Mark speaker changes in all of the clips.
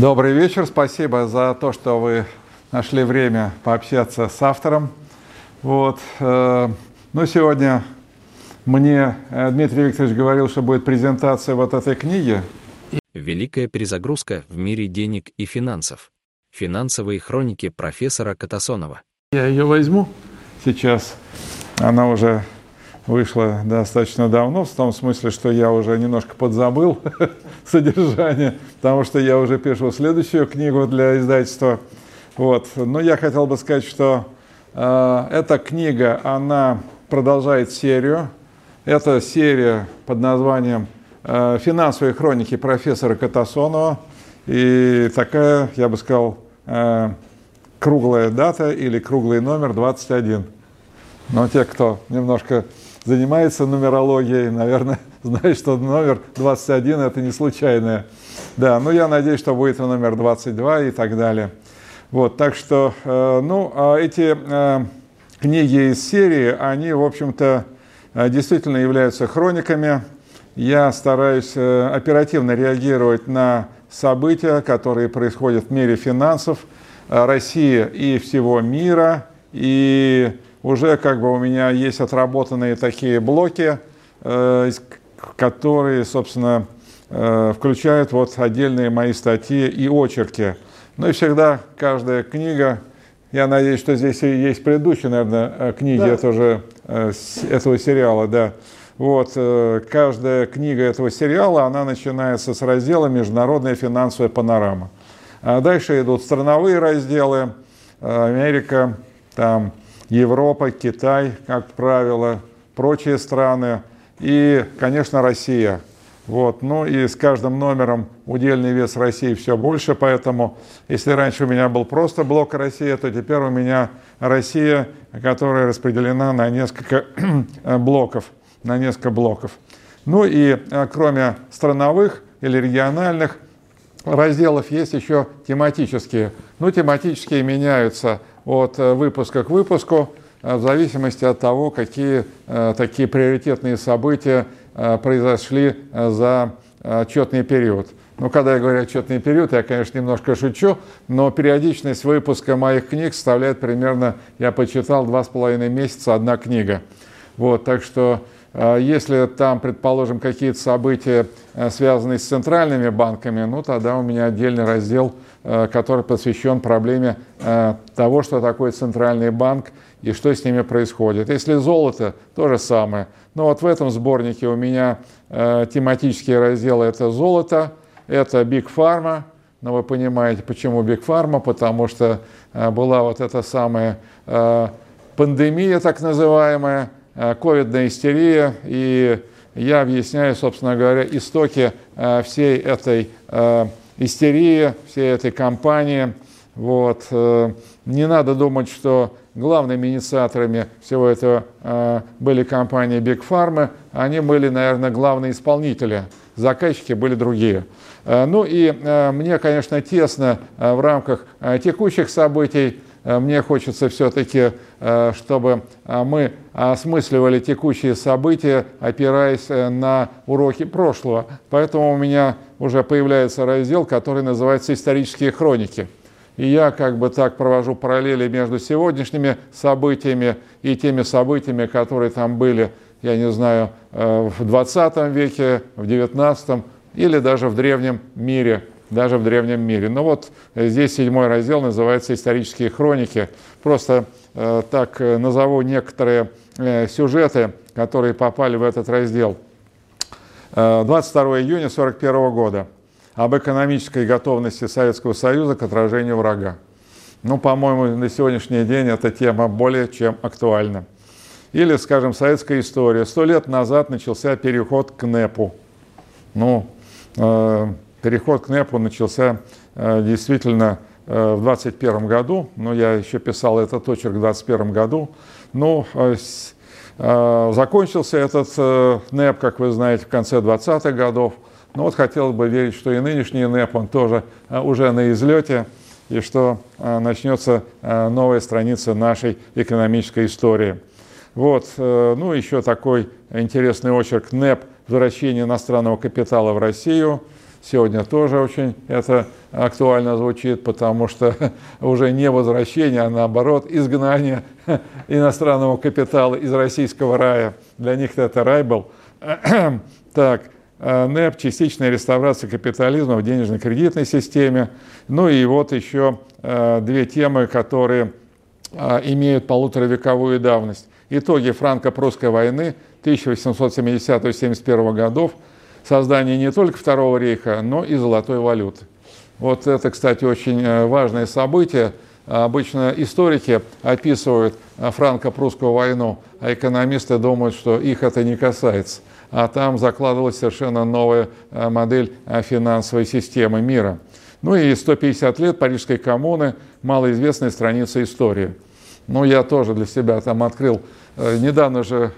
Speaker 1: Добрый вечер, спасибо за то, что вы нашли время пообщаться с автором. Вот. э, Ну, сегодня мне э, Дмитрий Викторович говорил, что будет презентация вот этой книги.
Speaker 2: Великая перезагрузка в мире денег и финансов. Финансовые хроники профессора Катасонова.
Speaker 1: Я ее возьму сейчас. Она уже вышла достаточно давно, в том смысле, что я уже немножко подзабыл содержание, потому что я уже пишу следующую книгу для издательства. Вот. Но я хотел бы сказать, что э, эта книга, она продолжает серию. Это серия под названием э, «Финансовые хроники профессора Катасонова». И такая, я бы сказал, э, круглая дата или круглый номер 21. Но те, кто немножко занимается нумерологией, наверное, знает, что номер 21 это не случайное. Да, ну я надеюсь, что будет номер 22 и так далее. Вот, так что, э, ну, а эти э, книги из серии, они, в общем-то, э, действительно являются хрониками. Я стараюсь оперативно реагировать на события, которые происходят в мире финансов, России и всего мира. И уже как бы у меня есть отработанные такие блоки, э, которые, собственно, э, включают вот отдельные мои статьи и очерки. Ну и всегда каждая книга, я надеюсь, что здесь и есть предыдущие, наверное, э, книги
Speaker 3: Да.
Speaker 1: этого же, с- этого сериала, да. Вот, каждая книга этого сериала, она начинается с раздела «Международная финансовая панорама». А дальше идут страновые разделы, Америка, там, Европа, Китай, как правило, прочие страны и, конечно, Россия. Вот. Ну и с каждым номером удельный вес России все больше, поэтому если раньше у меня был просто блок Россия, то теперь у меня Россия, которая распределена на несколько блоков, на несколько блоков. Ну и э, кроме страновых или региональных разделов есть еще тематические. Ну, тематические меняются от э, выпуска к выпуску э, в зависимости от того, какие э, такие приоритетные события произошли за отчетный период. Ну, когда я говорю отчетный период, я, конечно, немножко шучу, но периодичность выпуска моих книг составляет примерно, я почитал, два с половиной месяца одна книга. Вот, так что если там, предположим, какие-то события, связанные с центральными банками, ну тогда у меня отдельный раздел, который посвящен проблеме э, того, что такое центральный банк и что с ними происходит. Если золото, то же самое. Но вот в этом сборнике у меня э, тематические разделы – это золото, это Big Pharma, но вы понимаете, почему Big Pharma, потому что э, была вот эта самая э, пандемия, так называемая, э, ковидная истерия, и я объясняю, собственно говоря, истоки э, всей этой истерии, всей этой кампании. Вот. э, Не надо думать, что главными инициаторами всего этого э, были компании Big Pharma, они были, наверное, главные исполнители, заказчики были другие. Э, Ну и мне, конечно, тесно в рамках текущих событий мне хочется все-таки, э, чтобы э, мы осмысливали текущие события, опираясь э, на уроки прошлого. Поэтому у меня уже появляется раздел, который называется «Исторические хроники». И я как бы так провожу параллели между сегодняшними событиями и теми событиями, которые там были, я не знаю, э, в 20 веке, в 19 или даже в древнем мире даже в древнем мире. Ну вот э, здесь седьмой раздел называется «Исторические хроники». Просто э, так э, назову некоторые сюжеты, которые попали в этот раздел. Э, 22 июня 1941 года. Об экономической готовности Советского Союза к отражению врага. Ну, по-моему, на сегодняшний день эта тема более чем актуальна. Или, скажем, советская история. Сто лет назад начался переход к НЭПу. Ну, э, переход к НЭПу начался э, действительно э, в 2021 году, но я еще писал этот очерк в 2021 году. Ну, э, закончился этот НЭП, как вы знаете, в конце 20-х годов. Но вот хотелось бы верить, что и нынешний НЭП, он тоже уже на излете, и что начнется новая страница нашей экономической истории. Вот, ну, еще такой интересный очерк НЭП «Возвращение иностранного капитала в Россию». Сегодня тоже очень это актуально звучит, потому что уже не возвращение, а наоборот изгнание иностранного капитала из российского рая. Для них это рай был. Так, э, НЭП, частичная реставрация капитализма в денежно-кредитной системе. Ну и вот еще э, две темы, которые э, имеют полуторавековую давность. Итоги франко-прусской войны 1870-71 годов, создание не только Второго рейха, но и золотой валюты. Вот это, кстати, очень важное событие. Обычно историки описывают франко-прусскую войну, а экономисты думают, что их это не касается а там закладывалась совершенно новая э, модель э, финансовой системы мира. Ну и 150 лет Парижской коммуны, малоизвестная страница истории. Ну, я тоже для себя там открыл, э, недавно же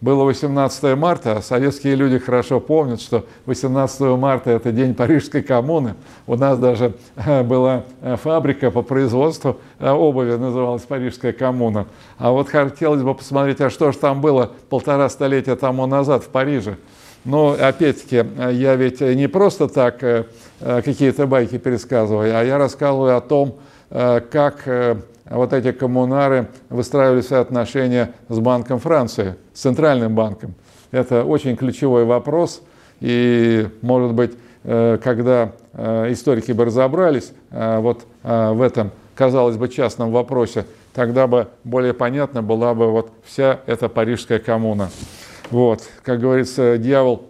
Speaker 1: было 18 марта, а советские люди хорошо помнят, что 18 марта – это день Парижской коммуны. У нас даже э, была э, фабрика по производству э, обуви, называлась Парижская коммуна. А вот хотелось бы посмотреть, а что же там было полтора столетия тому назад в Париже. Но опять-таки, я ведь не просто так какие-то байки пересказываю, а я рассказываю о том, как вот эти коммунары выстраивали свои отношения с Банком Франции, с Центральным банком. Это очень ключевой вопрос, и, может быть, э, когда э, историки бы разобрались э, вот в этом, казалось бы, частном вопросе, тогда бы более понятна была бы вот вся эта парижская коммуна. Вот, как говорится, дьявол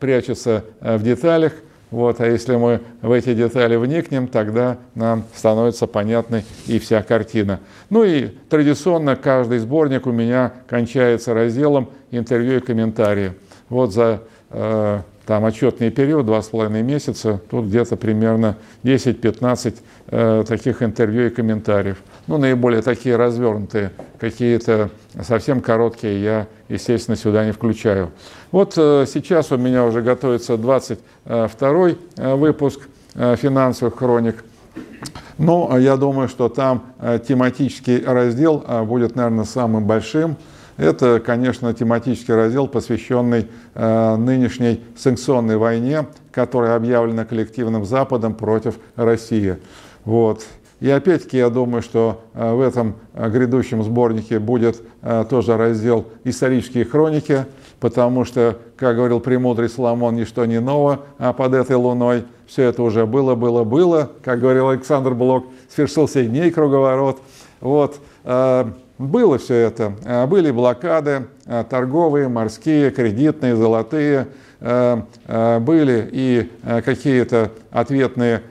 Speaker 1: прячется в деталях – вот, а если мы в эти детали вникнем, тогда нам становится понятной и вся картина. Ну и традиционно каждый сборник у меня кончается разделом интервью и комментарии. Вот за э, там отчетный период, два с половиной месяца, тут где-то примерно 10-15 э, таких интервью и комментариев. Ну, наиболее такие развернутые, какие-то совсем короткие я, естественно, сюда не включаю. Вот э, сейчас у меня уже готовится 22 э, выпуск э, финансовых хроник. Но ну, я думаю, что там тематический раздел будет, наверное, самым большим. Это, конечно, тематический раздел, посвященный нынешней санкционной войне, которая объявлена коллективным Западом против России. Вот. И опять-таки я думаю, что в этом грядущем сборнике будет тоже раздел «Исторические хроники», потому что, как говорил премудрый Соломон, ничто не ново а под этой луной. Все это уже было, было, было. Как говорил Александр Блок, свершился дней круговорот. Вот. Было все это. А, были блокады а, торговые, морские, кредитные, золотые. Были и какие-то ответные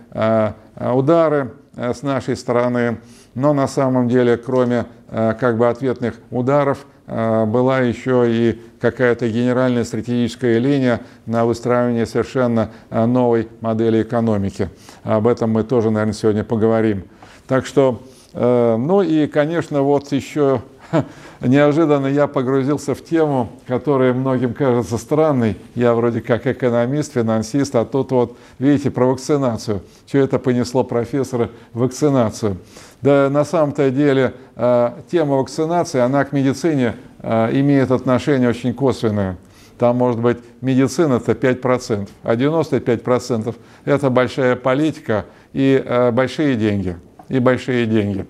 Speaker 1: удары с нашей стороны. Но на самом деле, кроме как бы ответных ударов, была еще и какая-то генеральная стратегическая линия на выстраивание совершенно новой модели экономики. Об этом мы тоже, наверное, сегодня поговорим. Так что, э, ну и, конечно, вот еще неожиданно я погрузился в тему, которая многим кажется странной. Я вроде как экономист, финансист, а тут вот, видите, про вакцинацию. Что это понесло профессора вакцинацию? Да на самом-то деле э, тема вакцинации, она к медицине э, имеет отношение очень косвенное. Там может быть медицина это 5%, а 95% это большая политика и э, большие деньги. И большие деньги.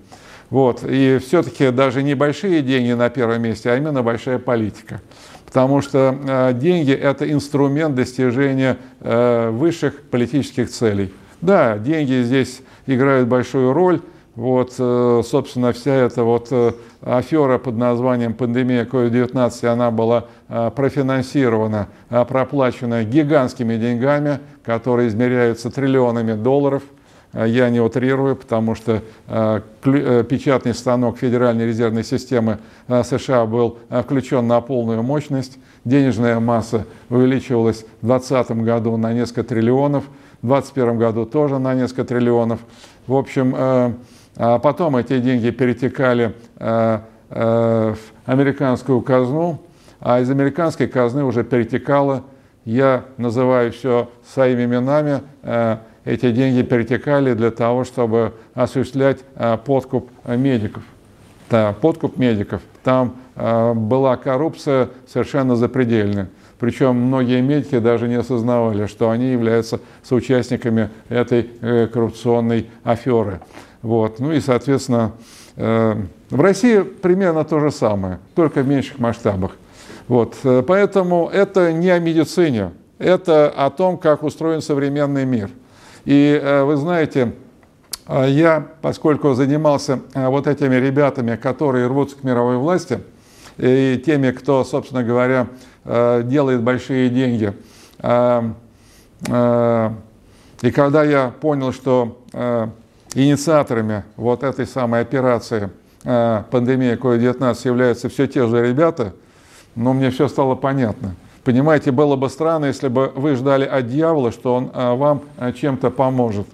Speaker 1: Вот. И все-таки даже не большие деньги на первом месте, а именно большая политика. Потому что э, деньги – это инструмент достижения э, высших политических целей. Да, деньги здесь играют большую роль, вот, э, собственно, вся эта вот афера под названием пандемия COVID-19, она была профинансирована, проплачена гигантскими деньгами, которые измеряются триллионами долларов. Я не утрирую, потому что печатный станок Федеральной резервной системы США был включен на полную мощность. Денежная масса увеличивалась в 2020 году на несколько триллионов, в 2021 году тоже на несколько триллионов. В общем, а потом эти деньги перетекали э, э, в американскую казну, а из американской казны уже перетекало, я называю все своими именами, э, эти деньги перетекали для того, чтобы осуществлять подкуп медиков. Да, подкуп медиков. Там была коррупция совершенно запредельная. Причем многие медики даже не осознавали, что они являются соучастниками этой э, коррупционной аферы. Вот. Ну и, соответственно, э, в России примерно то же самое, только в меньших масштабах. Вот. Поэтому это не о медицине, это о том, как устроен современный мир. И вы знаете, я, поскольку занимался вот этими ребятами, которые рвутся к мировой власти, и теми, кто, собственно говоря, Э, делает большие деньги. Э, э, и когда я понял, что инициаторами вот этой самой операции пандемии COVID-19 являются все те же ребята, ну, мне все стало понятно. Понимаете, было бы странно, если бы вы ждали от дьявола, что он вам чем-то поможет.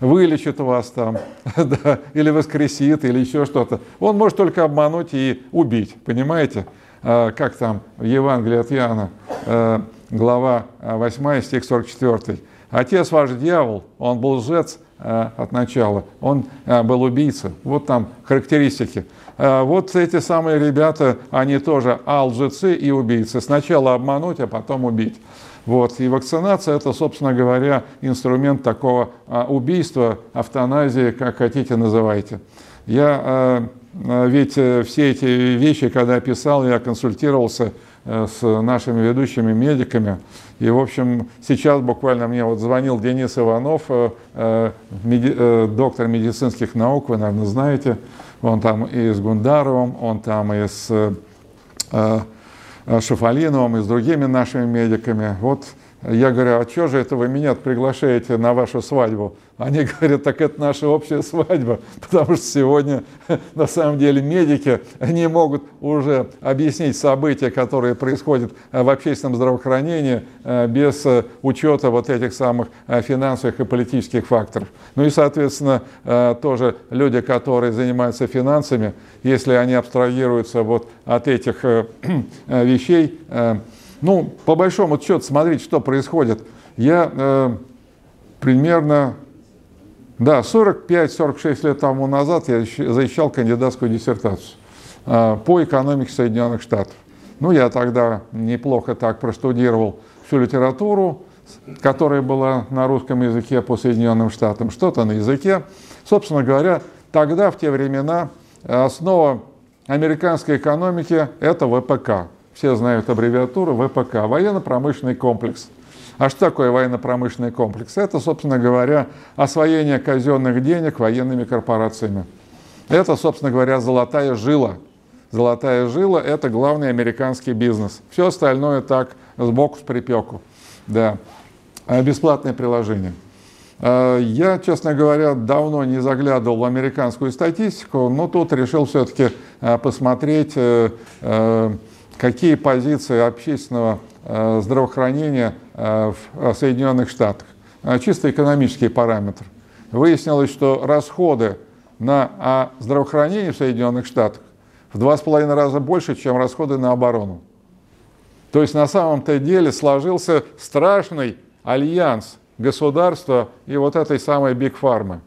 Speaker 1: Вылечит вас там, да, или воскресит, или еще что-то. Он может только обмануть и убить, понимаете? Э, как там в Евангелии от Иоанна, э, глава 8, стих 44. Отец ваш дьявол, он был лжец от начала, он был убийца. Вот там характеристики. Вот эти самые ребята, они тоже а лжецы и убийцы. Сначала обмануть, а потом убить. Вот. И вакцинация – это, собственно говоря, инструмент такого убийства, автоназии, как хотите называйте. Я а ведь э, все эти вещи, когда писал, я консультировался э, с нашими ведущими медиками. И, в общем, сейчас буквально мне вот звонил Денис Иванов, э, доктор медицинских наук, вы, наверное, знаете. Он там и с Гундаровым, он там и с Шафалиновым, и с другими нашими медиками. Вот я говорю, а что же это вы меня приглашаете на вашу свадьбу? Они говорят, так это наша общая свадьба, потому что сегодня на самом деле медики не могут уже объяснить события, которые происходят в общественном здравоохранении э, без э, учета вот этих самых э, финансовых и политических факторов. Ну и, соответственно, тоже люди, которые занимаются финансами, если они абстрагируются вот от этих вещей, ну, по большому счету, смотрите, что происходит. Я э, примерно, да, 45-46 лет тому назад я защищал кандидатскую диссертацию э, по экономике Соединенных Штатов. Ну, я тогда неплохо так простудировал всю литературу, которая была на русском языке по Соединенным Штатам, что-то на языке. Собственно говоря, тогда, в те времена, основа американской экономики – это ВПК все знают аббревиатуру ВПК, военно-промышленный комплекс. А что такое военно-промышленный комплекс? Это, собственно говоря, освоение казенных денег военными корпорациями. Это, собственно говоря, золотая жила. Золотая жила – это главный американский бизнес. Все остальное так, сбоку с припеку. Да. А бесплатное приложение. А, я, честно говоря, давно не заглядывал в американскую статистику, но тут решил все-таки а, посмотреть э, э, какие позиции общественного э, здравоохранения э, в Соединенных Штатах. Э, чисто экономический параметр. Выяснилось, что расходы на а, здравоохранение в Соединенных Штатах в два с половиной раза больше, чем расходы на оборону. То есть на самом-то деле сложился страшный альянс государства и вот этой самой Big Pharm ы.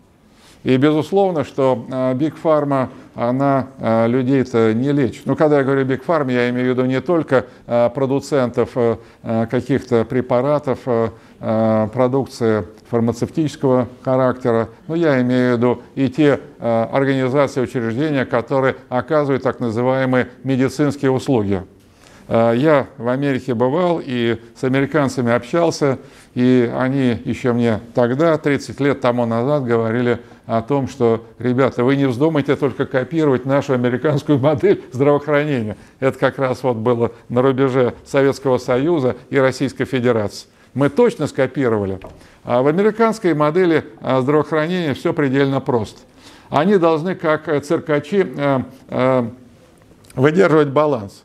Speaker 1: И безусловно, что Big Pharma она э, людей-то не лечит. Ну, когда я говорю Big Pharma, я имею в виду не только э, продуцентов э, каких-то препаратов, продукции фармацевтического характера, но я имею в виду и те организации, учреждения, которые оказывают так называемые медицинские услуги. Я в Америке бывал и с американцами общался, и они еще мне тогда, 30 лет тому назад, говорили о том, что, ребята, вы не вздумайте только копировать нашу американскую модель здравоохранения. Это как раз вот было на рубеже Советского Союза и Российской Федерации. Мы точно скопировали. А в американской модели а, здравоохранения все предельно просто. Они должны, как циркачи, э, э, выдерживать баланс.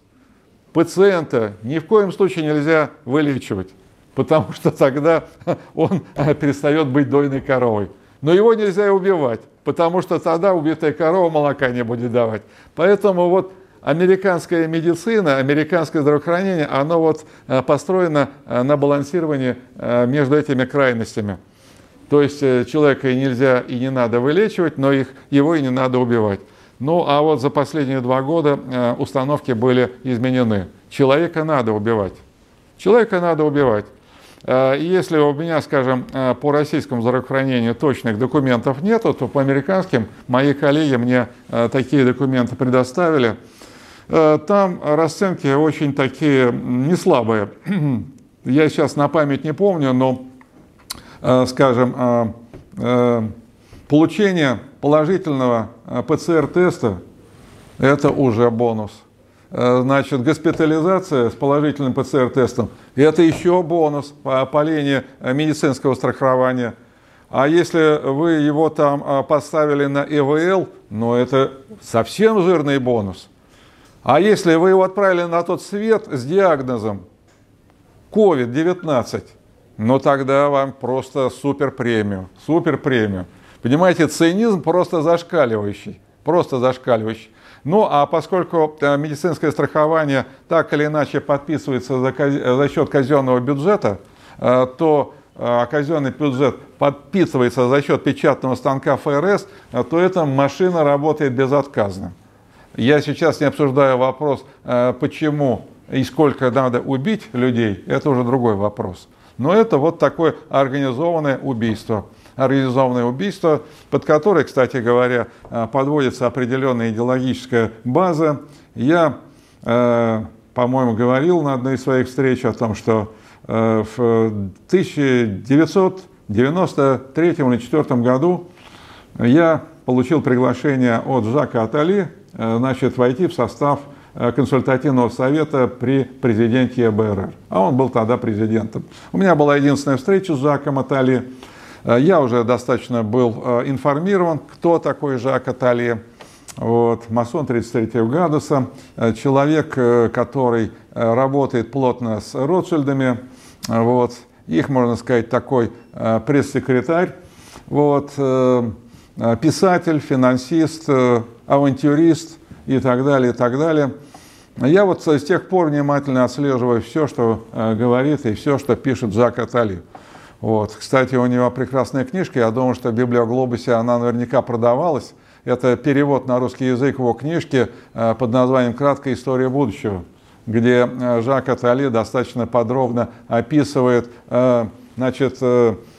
Speaker 1: Пациента ни в коем случае нельзя вылечивать потому что тогда он перестает быть дойной коровой. Но его нельзя убивать, потому что тогда убитая корова молока не будет давать. Поэтому вот американская медицина, американское здравоохранение, оно вот э, построено э, на балансировании э, между этими крайностями. То есть человека и нельзя и не надо вылечивать, но их, его и не надо убивать. Ну а вот за последние два года установки были изменены. Человека надо убивать. Человека надо убивать. Э, если у меня, скажем, э, по российскому здравоохранению точных документов нету, то по американским мои коллеги мне э, такие документы предоставили. Там расценки очень такие не слабые. Я сейчас на память не помню, но, скажем, получение положительного ПЦР-теста – это уже бонус. Э, значит, госпитализация с положительным ПЦР-тестом, это еще бонус по, по линии э, медицинского страхования. А если вы его там э, поставили на ИВЛ, ну это совсем жирный бонус. А если вы его отправили на тот свет с диагнозом COVID-19, ну тогда вам просто супер премию, супер премию. Понимаете, цинизм просто зашкаливающий, просто зашкаливающий. Ну а поскольку э, медицинское страхование так или иначе подписывается за, за счет казенного бюджета, э, то э, казенный бюджет подписывается за счет печатного станка ФРС, то эта машина работает безотказно. Я сейчас не обсуждаю вопрос, почему и сколько надо убить людей, это уже другой вопрос. Но это вот такое организованное убийство организованное убийство, под которое, кстати говоря, э, подводится определенная идеологическая база. Я, э, по-моему, говорил на одной из своих встреч о том, что э, в 1993 или 1994 году я получил приглашение от Жака Атали значит, войти в состав консультативного совета при президенте ЕБРР. А он был тогда президентом. У меня была единственная встреча с Жаком Атали. Э, я уже достаточно был э, информирован, кто такой Жак Атали. Вот, масон 33 градуса, э, человек, который работает плотно с Ротшильдами, вот, их, можно сказать, такой пресс-секретарь, вот, писатель, финансист, авантюрист и так далее, и так далее. Я вот с тех пор внимательно отслеживаю все, что говорит и все, что пишет Жак Атали. Вот. Кстати, у него прекрасная книжка, я думаю, что в Библиоглобусе она наверняка продавалась. Это перевод на русский язык его книжки э, под названием «Краткая история будущего», где э, Жак Атали достаточно подробно описывает э, значит,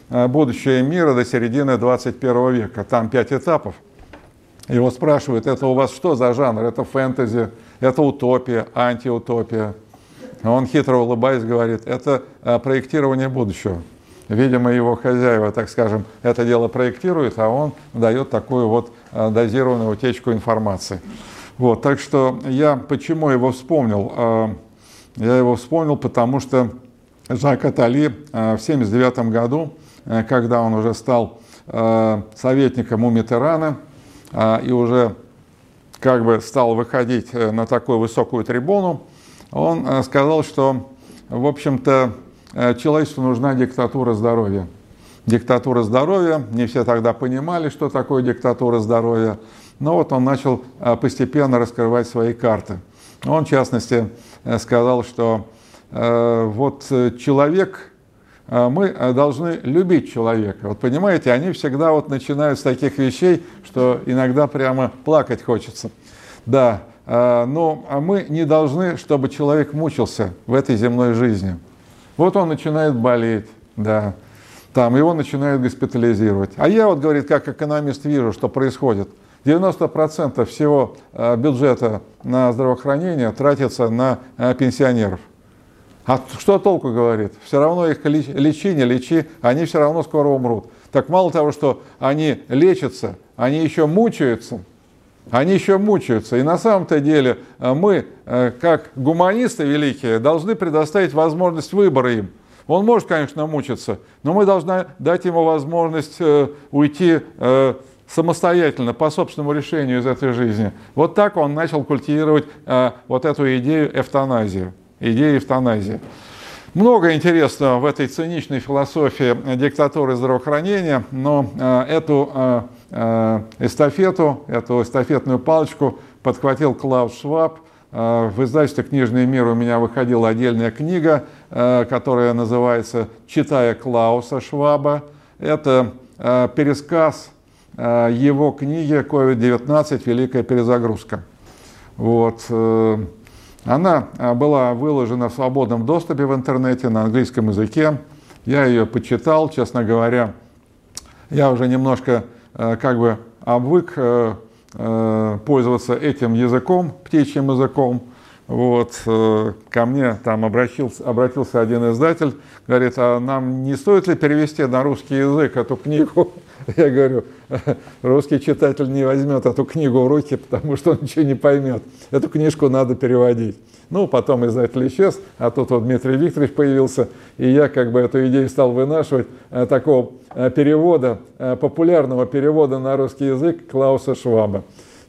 Speaker 1: будущее мира до середины 21 века. Там пять этапов. Его спрашивают, это у вас что за жанр? Это фэнтези, это утопия, антиутопия. Он хитро улыбаясь говорит, это проектирование будущего. Видимо, его хозяева, так скажем, это дело проектируют, а он дает такую вот э, дозированную утечку информации. Вот, так что я почему его вспомнил? Э, я его вспомнил, потому что Жак Атали э, в 1979 году, когда он уже стал советником у Митерана и уже как бы стал выходить на такую высокую трибуну, он сказал, что, в общем-то, человечеству нужна диктатура здоровья. Диктатура здоровья, не все тогда понимали, что такое диктатура здоровья, но вот он начал э, постепенно раскрывать свои карты. Он, в частности, э, сказал, что вот человек, мы должны любить человека. Вот понимаете, они всегда вот начинают с таких вещей, что иногда прямо плакать хочется. Да, но мы не должны, чтобы человек мучился в этой земной жизни. Вот он начинает болеть, да, там его начинают госпитализировать. А я вот, говорит, как экономист вижу, что происходит. 90% всего э, бюджета на здравоохранение тратится на э, пенсионеров. А что толку, говорит? Все равно их лечи, не лечи, они все равно скоро умрут. Так мало того, что они лечатся, они еще мучаются – они еще мучаются. И на самом-то деле э, мы, э, как гуманисты великие, должны предоставить возможность выбора им. Он может, конечно, мучиться, но мы должны дать ему возможность э, уйти самостоятельно, по собственному решению из этой жизни. Вот так он начал культивировать вот эту идею эвтаназии, идею эвтаназии. Много интересного в этой циничной философии диктатуры здравоохранения, но эту Э, эстафету, эту эстафетную палочку подхватил Клаус Шваб. Э, в издательстве «Книжный мир» у меня выходила отдельная книга, э, которая называется «Читая Клауса Шваба». Это пересказ его книги «COVID-19. Великая перезагрузка». Вот. Она была выложена в свободном доступе в интернете на английском языке. Я ее почитал, честно говоря. Я уже немножко как бы обвык пользоваться этим языком, птичьим языком. Вот, э, ко мне там обратился, обратился один издатель, говорит, а нам не стоит ли перевести на русский язык эту книгу? Я говорю, русский читатель не возьмет эту книгу в руки, потому что он ничего не поймет. Эту книжку надо переводить. Ну, потом издатель исчез, а тут вот Дмитрий Викторович появился, и я как бы эту идею стал вынашивать, э, такого э, перевода, популярного перевода на русский язык Клауса Шваба.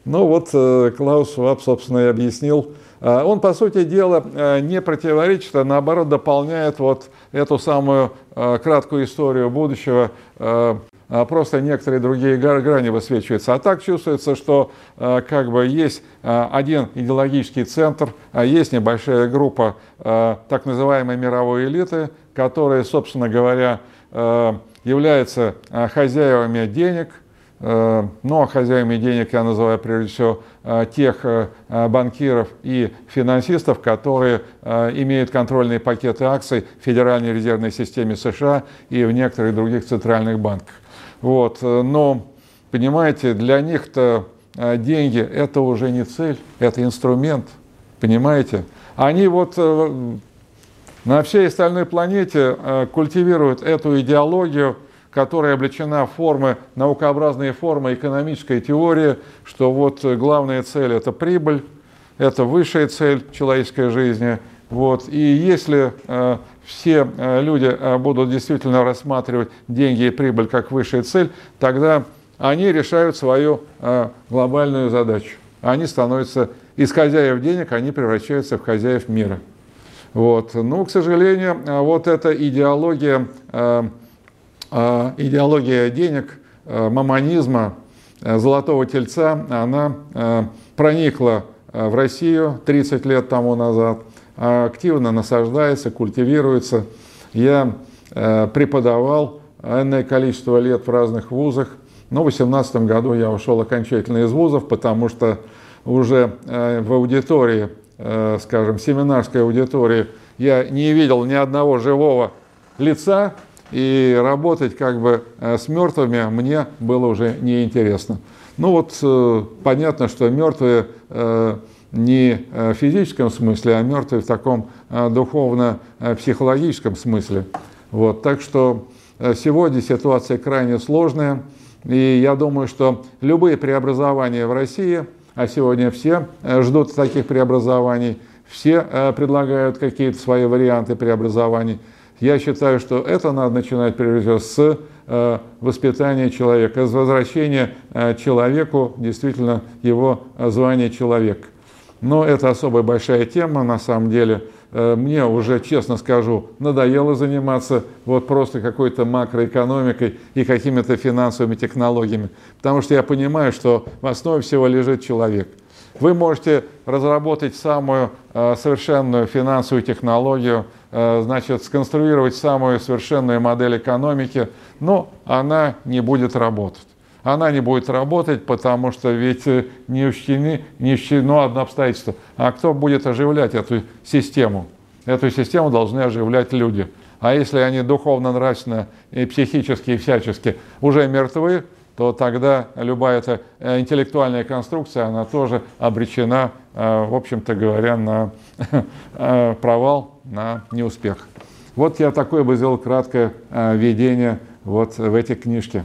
Speaker 1: Ну вот Клаус Шваб, собственно, и объяснил, он, по сути дела, э, не противоречит, а наоборот дополняет вот эту самую э, краткую историю будущего э, просто некоторые другие грани высвечиваются. А так чувствуется, что как бы есть один идеологический центр, а есть небольшая группа так называемой мировой элиты, которые, собственно говоря, являются хозяевами денег – Э, ну, а хозяевами денег я называю прежде всего тех банкиров и финансистов, которые имеют контрольные пакеты акций в Федеральной резервной системе США и в некоторых других центральных банках. Вот. Но, понимаете, для них-то деньги – это уже не цель, это инструмент, понимаете? Они вот на всей остальной планете культивируют эту идеологию – которая облечена в формы, наукообразные формы экономической теории, что вот главная цель – это прибыль, это высшая цель человеческой жизни. Вот. И если э, все э, люди э, будут действительно рассматривать деньги и прибыль как высшая цель, тогда они решают свою э, глобальную задачу. Они становятся из хозяев денег, они превращаются в хозяев мира. Вот. Но, к сожалению, вот эта идеология идеология денег, мамонизма, э, золотого тельца, она проникла в Россию 30 лет тому назад, активно насаждается, культивируется. Я преподавал энное количество лет в разных вузах, но в 2018 году я ушел окончательно из вузов, потому что уже в аудитории, скажем, семинарской аудитории, я не видел ни одного живого лица, и работать как бы э, с мертвыми мне было уже неинтересно. Ну вот э, понятно, что мертвые э, не в физическом смысле, а мертвые в таком духовно-психологическом смысле. Вот, так что сегодня ситуация крайне сложная, и я думаю, что любые преобразования в России, а сегодня все ждут таких преобразований, все предлагают какие-то свои варианты преобразований – я считаю, что это надо начинать прежде всего с э, воспитания человека, с возвращения э, человеку действительно его звания человек. Но это особая большая тема, на самом деле. Э, мне уже, честно скажу, надоело заниматься вот просто какой-то макроэкономикой и какими-то финансовыми технологиями, потому что я понимаю, что в основе всего лежит человек – вы можете разработать самую э, совершенную финансовую технологию, э, значит, сконструировать самую совершенную модель экономики, но она не будет работать. Она не будет работать, потому что ведь э, не учтены, не учтено одно обстоятельство. А кто будет оживлять эту систему? Эту систему должны оживлять люди. А если они духовно, нравственно и психически и всячески уже мертвы, то тогда любая эта э, интеллектуальная конструкция, она тоже обречена, э, в общем-то говоря, на провал, на неуспех. Вот я такое бы сделал краткое введение вот в эти книжки.